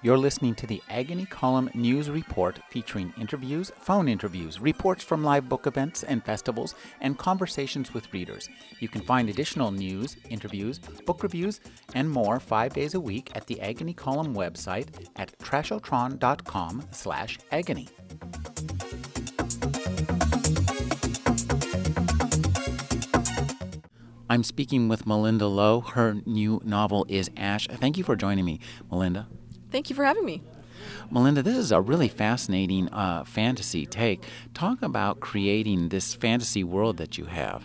You're listening to the Agony Column News Report featuring interviews, phone interviews, reports from live book events and festivals, and conversations with readers. You can find additional news, interviews, book reviews, and more five days a week at the Agony Column website at trashotron.com slash agony. I'm speaking with Malinda Lo. Her new novel is Ash. Thank you for joining me, Malinda. Thank you for having me. Malinda, this is a really fascinating uh, fantasy take. Talk about creating this fantasy world that you have.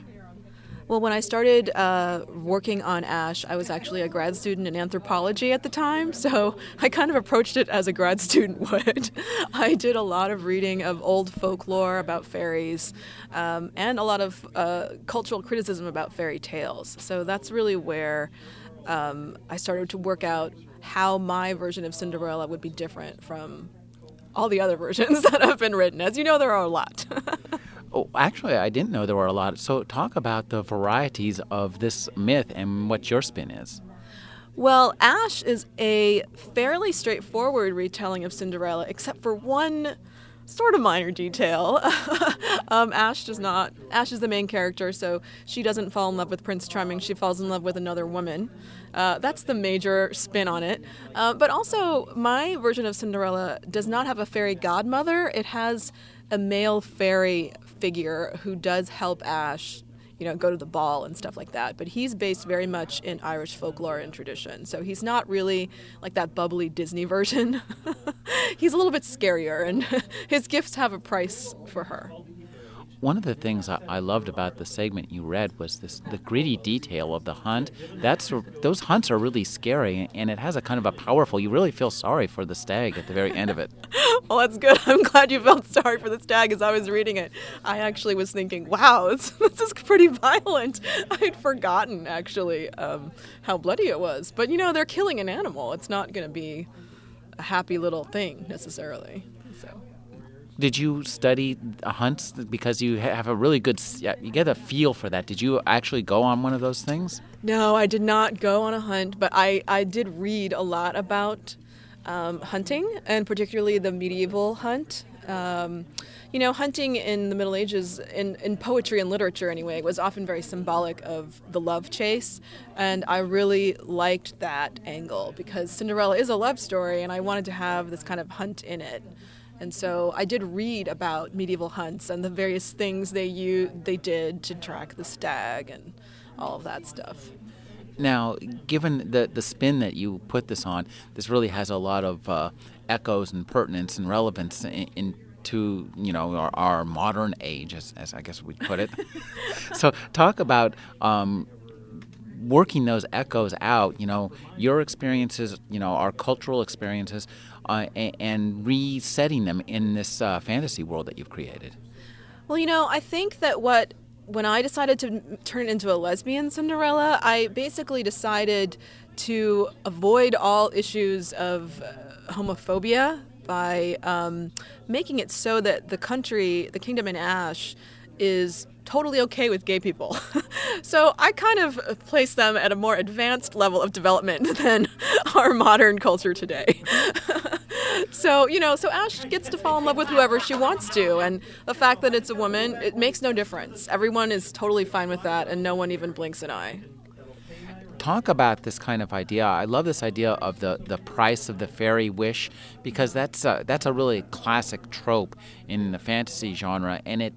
Well, when I started uh, working on Ash, I was actually a grad student in anthropology at the time, so I kind of approached it as a grad student would. I did a lot of reading of old folklore about fairies um, and a lot of uh, cultural criticism about fairy tales. So that's really where um, I started to work out how my version of Cinderella would be different from all the other versions that have been written. As you know, there are a lot. oh, actually, I didn't know there were a lot. So, talk about the varieties of this myth and what your spin is. Well, Ash is a fairly straightforward retelling of Cinderella, except for one sort of minor detail. um, Ash does not. Ash is the main character, so she doesn't fall in love with Prince Charming. She falls in love with another woman. Uh, that's the major spin on it. Uh, but also, my version of Cinderella does not have a fairy godmother. It has a male fairy figure who does help Ash you know, go to the ball and stuff like that. But he's based very much in Irish folklore and tradition. So he's not really like that bubbly Disney version. he's a little bit scarier, and his gifts have a price for her. One of the things I, I, loved about the segment you read was this the gritty detail of the hunt. That's those hunts are really scary, and it has a kind of a powerful. You really feel sorry for the stag at the very end of it. well, that's good. I'm glad you felt sorry for the stag as I was reading it. I actually was thinking, wow, this, this is pretty violent. I had forgotten actually um, how bloody it was. But you know, they're killing an animal. It's not going to be a happy little thing necessarily. Did you study hunts because you have a really good you get a feel for that? Did you actually go on one of those things? No, I did not go on a hunt, but I I did read a lot about um, hunting and particularly the medieval hunt. Um, you know, hunting in the Middle Ages, in, in poetry and literature anyway, was often very symbolic of the love chase. And I really liked that angle because Cinderella is a love story, and I wanted to have this kind of hunt in it. And so I did read about medieval hunts and the various things they u- they did to track the stag and all of that stuff. Now, given the the spin that you put this on, this really has a lot of uh, echoes and pertinence and relevance in, in to you know our, our modern age, as, as, I guess we'd put it. so, talk about um, working those echoes out. You know, your experiences, you know, our cultural experiences, uh, and, resetting them in this uh, fantasy world that you've created? Well, you know, I think that what when I decided to turn into a lesbian Cinderella, I basically decided to avoid all issues of uh, homophobia by um, making it so that the country, the kingdom in Ash, is totally okay with gay people. so I kind of place them at a more advanced level of development than our modern culture today. so, you know, so Ash gets to fall in love with whoever she wants to. And the fact that it's a woman, it makes no difference. Everyone is totally fine with that, and no one even blinks an eye talk about this kind of idea. I love this idea of the, the price of the fairy wish because that's a, that's a really classic trope in the fantasy genre, and it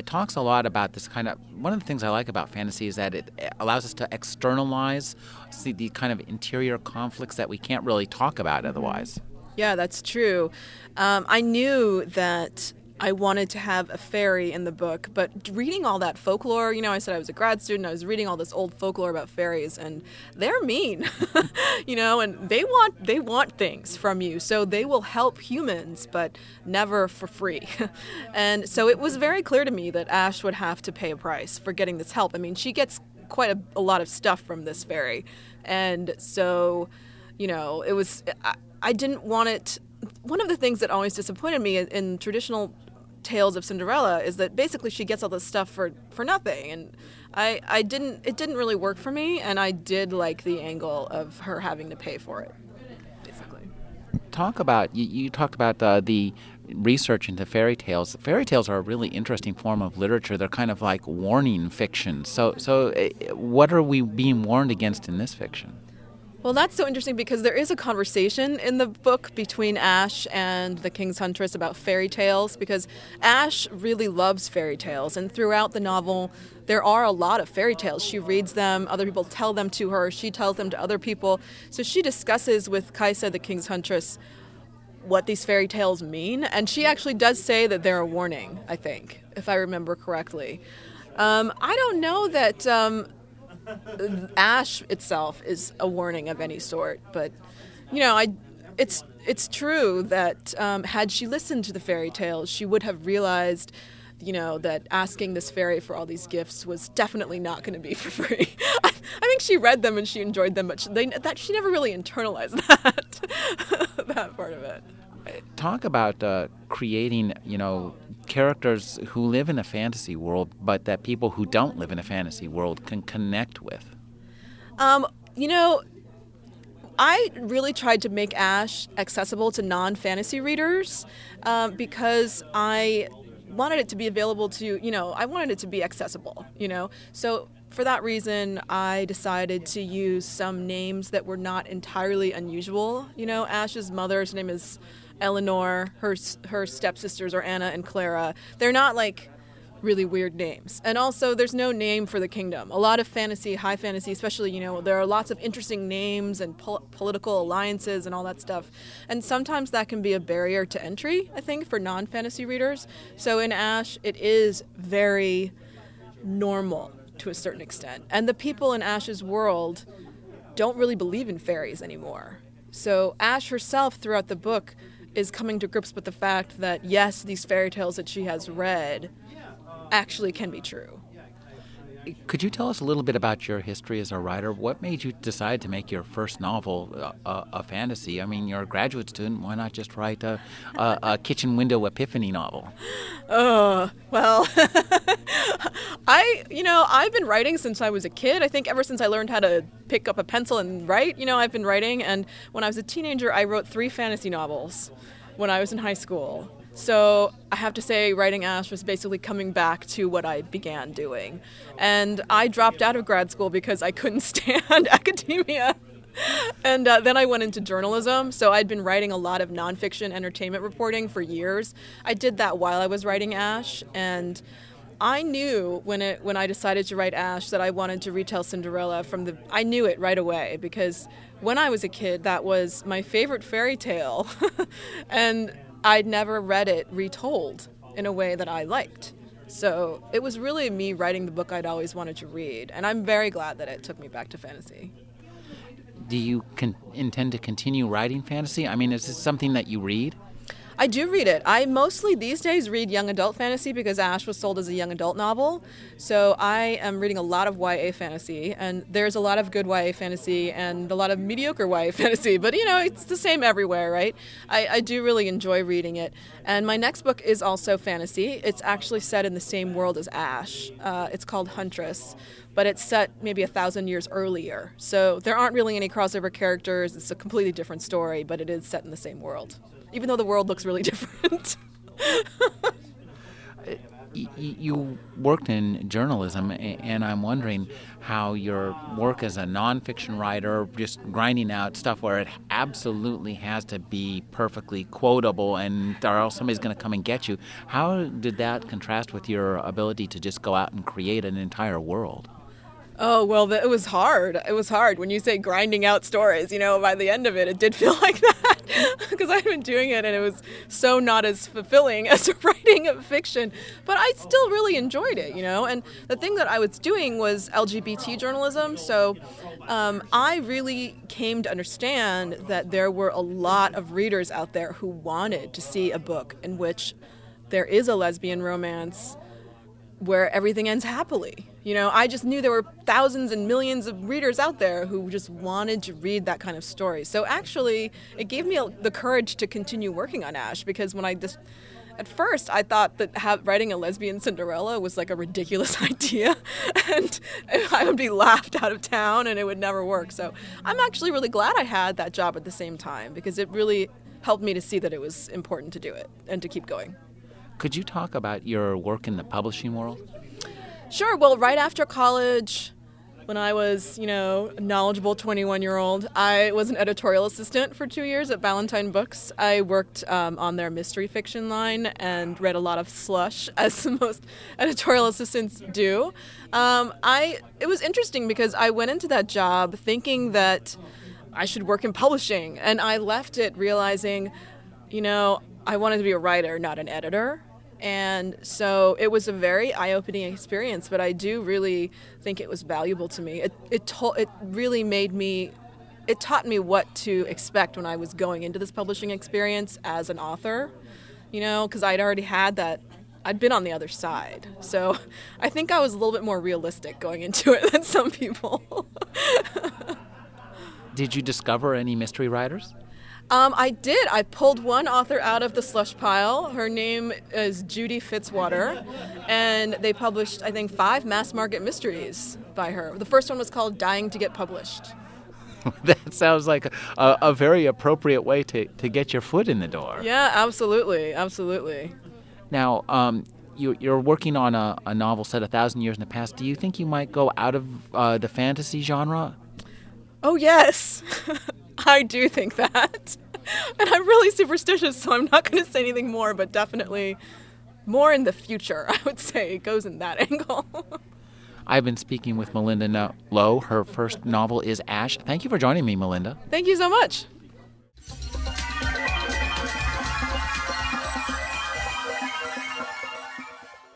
it talks a lot about this kind of one of the things I like about fantasy is that it allows us to externalize see the kind of interior conflicts that we can't really talk about otherwise. Yeah, that's true. Um, I knew that I wanted to have a fairy in the book, but reading all that folklore, you know, I said I was a grad student, I was reading all this old folklore about fairies and they're mean. you know, and they want they want things from you. So they will help humans, but never for free. and so it was very clear to me that Ash would have to pay a price for getting this help. I mean, she gets quite a, a lot of stuff from this fairy. And so, you know, it was I, I didn't want it one of the things that always disappointed me in traditional tales of Cinderella is that basically she gets all this stuff for for nothing and I I didn't it didn't really work for me and I did like the angle of her having to pay for it basically talk about you, you talked about uh, the research into fairy tales. Fairy tales are a really interesting form of literature. They're kind of like warning fiction. So, so uh, what are we being warned against in this fiction? Well, that's so interesting because there is a conversation in the book between Ash and the King's Huntress about fairy tales because Ash really loves fairy tales. And throughout the novel, there are a lot of fairy tales. She reads them, other people tell them to her, she tells them to other people. So she discusses with Kaisa, the King's Huntress, what these fairy tales mean. And she actually does say that they're a warning, I think, if I remember correctly. Um, I don't know that. Um, ash itself is a warning of any sort. But you know, I it's it's true that um, had she listened to the fairy tales, she would have realized. You know that asking this fairy for all these gifts was definitely not going to be for free. I, I, think she read them and she enjoyed them, but she, they, that she never really internalized that that part of it. Talk about uh, creating, you know, characters who live in a fantasy world, but that people who don't live in a fantasy world can connect with? Um, you know, I really tried to make Ash accessible to non fantasy readers um, because I wanted it to be available to, you know, I wanted it to be accessible, you know. So for that reason, I decided to use some names that were not entirely unusual. You know, Ash's mother's name is Eleanor, her her stepsisters are Anna and Clara. They're not like really weird names. And also, there's no name for the kingdom. A lot of fantasy, high fantasy, especially, you know, there are lots of interesting names and pol- political alliances and all that stuff. And sometimes that can be a barrier to entry, I think, for non fantasy readers. So in Ash, it is very normal to a certain extent. And the people in Ash's world don't really believe in fairies anymore. So Ash herself, throughout the book, is coming to grips with the fact that yes, these fairy tales that she has read actually can be true. Could you tell us a little bit about your history as a writer? What made you decide to make your first novel a, a, a fantasy? I mean, you're a graduate student. Why not just write a, a kitchen window epiphany novel? Oh, well, I, you know, I've been writing since I was a kid. I think ever since I learned how to pick up a pencil and write, you know, I've been writing. And when I was a teenager, I wrote three fantasy novels when I was in high school. So I have to say, writing Ash was basically coming back to what I began doing. And I dropped out of grad school because I couldn't stand academia. and uh, then I went into journalism. So I'd been writing a lot of nonfiction entertainment reporting for years. I did that while I was writing Ash. And I knew when it when I decided to write Ash that I wanted to retell Cinderella from the I knew it right away because when I was a kid that was my favorite fairy tale and I'd never read it retold in a way that I liked. So it was really me writing the book I'd always wanted to read, and I'm very glad that it took me back to fantasy. Do you con- intend to continue writing fantasy? I mean, is this something that you read? I do read it. I mostly these days read young adult fantasy because Ash was sold as a young adult novel. So I am reading a lot of YA fantasy, and there's a lot of good YA fantasy and a lot of mediocre YA fantasy. But you know, it's the same everywhere, right? I, I do really enjoy reading it. And my next book is also fantasy. It's actually set in the same world as Ash. Uh, it's called Huntress but it's set maybe a thousand years earlier. So there aren't really any crossover characters. It's a completely different story, but it is set in the same world even though the world looks really different. you worked in journalism, and I'm wondering how your work as a nonfiction writer, just grinding out stuff where it absolutely has to be perfectly quotable, and or else somebody's going to come and get you. How did that contrast with your ability to just go out and create an entire world? Oh, well, it was hard. It was hard. When you say grinding out stories, you know, by the end of it, it did feel like that because I'd been doing it and it was so not as fulfilling as writing fiction. But I still really enjoyed it, you know. And the thing that I was doing was LGBT journalism. So um, I really came to understand that there were a lot of readers out there who wanted to see a book in which there is a lesbian romance where everything ends happily. You know, I just knew there were thousands and millions of readers out there who just wanted to read that kind of story. So actually, it gave me the courage to continue working on Ash because when I just at first I thought that writing a lesbian Cinderella was like a ridiculous idea and I would be laughed out of town and it would never work. So I'm actually really glad I had that job at the same time because it really helped me to see that it was important to do it and to keep going. Could you talk about your work in the publishing world? Sure. Well, right after college, when I was, you know, a knowledgeable 21 year old, I was an editorial assistant for two years at Ballantine Books. I worked um, on their mystery fiction line and read a lot of slush, as most editorial assistants do. Um, I it was interesting because I went into that job thinking that I should work in publishing, and I left it realizing, you know, I wanted to be a writer, not an editor. And so it was a very eye-opening experience, but I do really think it was valuable to me. It it to- it really made me it taught me what to expect when I was going into this publishing experience as an author, you know, because I'd already had that I'd been on the other side. So I think I was a little bit more realistic going into it than some people. Did you discover any mystery writers? Um, I did. I pulled one author out of the slush pile. Her name is Judy Fitzwater, and they published, I think, five mass market mysteries by her. The first one was called Dying to Get Published. that sounds like a, a, very appropriate way to, to get your foot in the door. Yeah, absolutely. Absolutely. Now, um, you, are working on a, a, novel set a thousand years in the past. Do you think you might go out of uh, the fantasy genre? Oh, yes. I do think that. and I'm really superstitious, so I'm not going to say anything more, but definitely more in the future, I would say. It goes in that angle. I've been speaking with Malinda Lo. Her first novel is Ash. Thank you for joining me, Malinda. Thank you so much.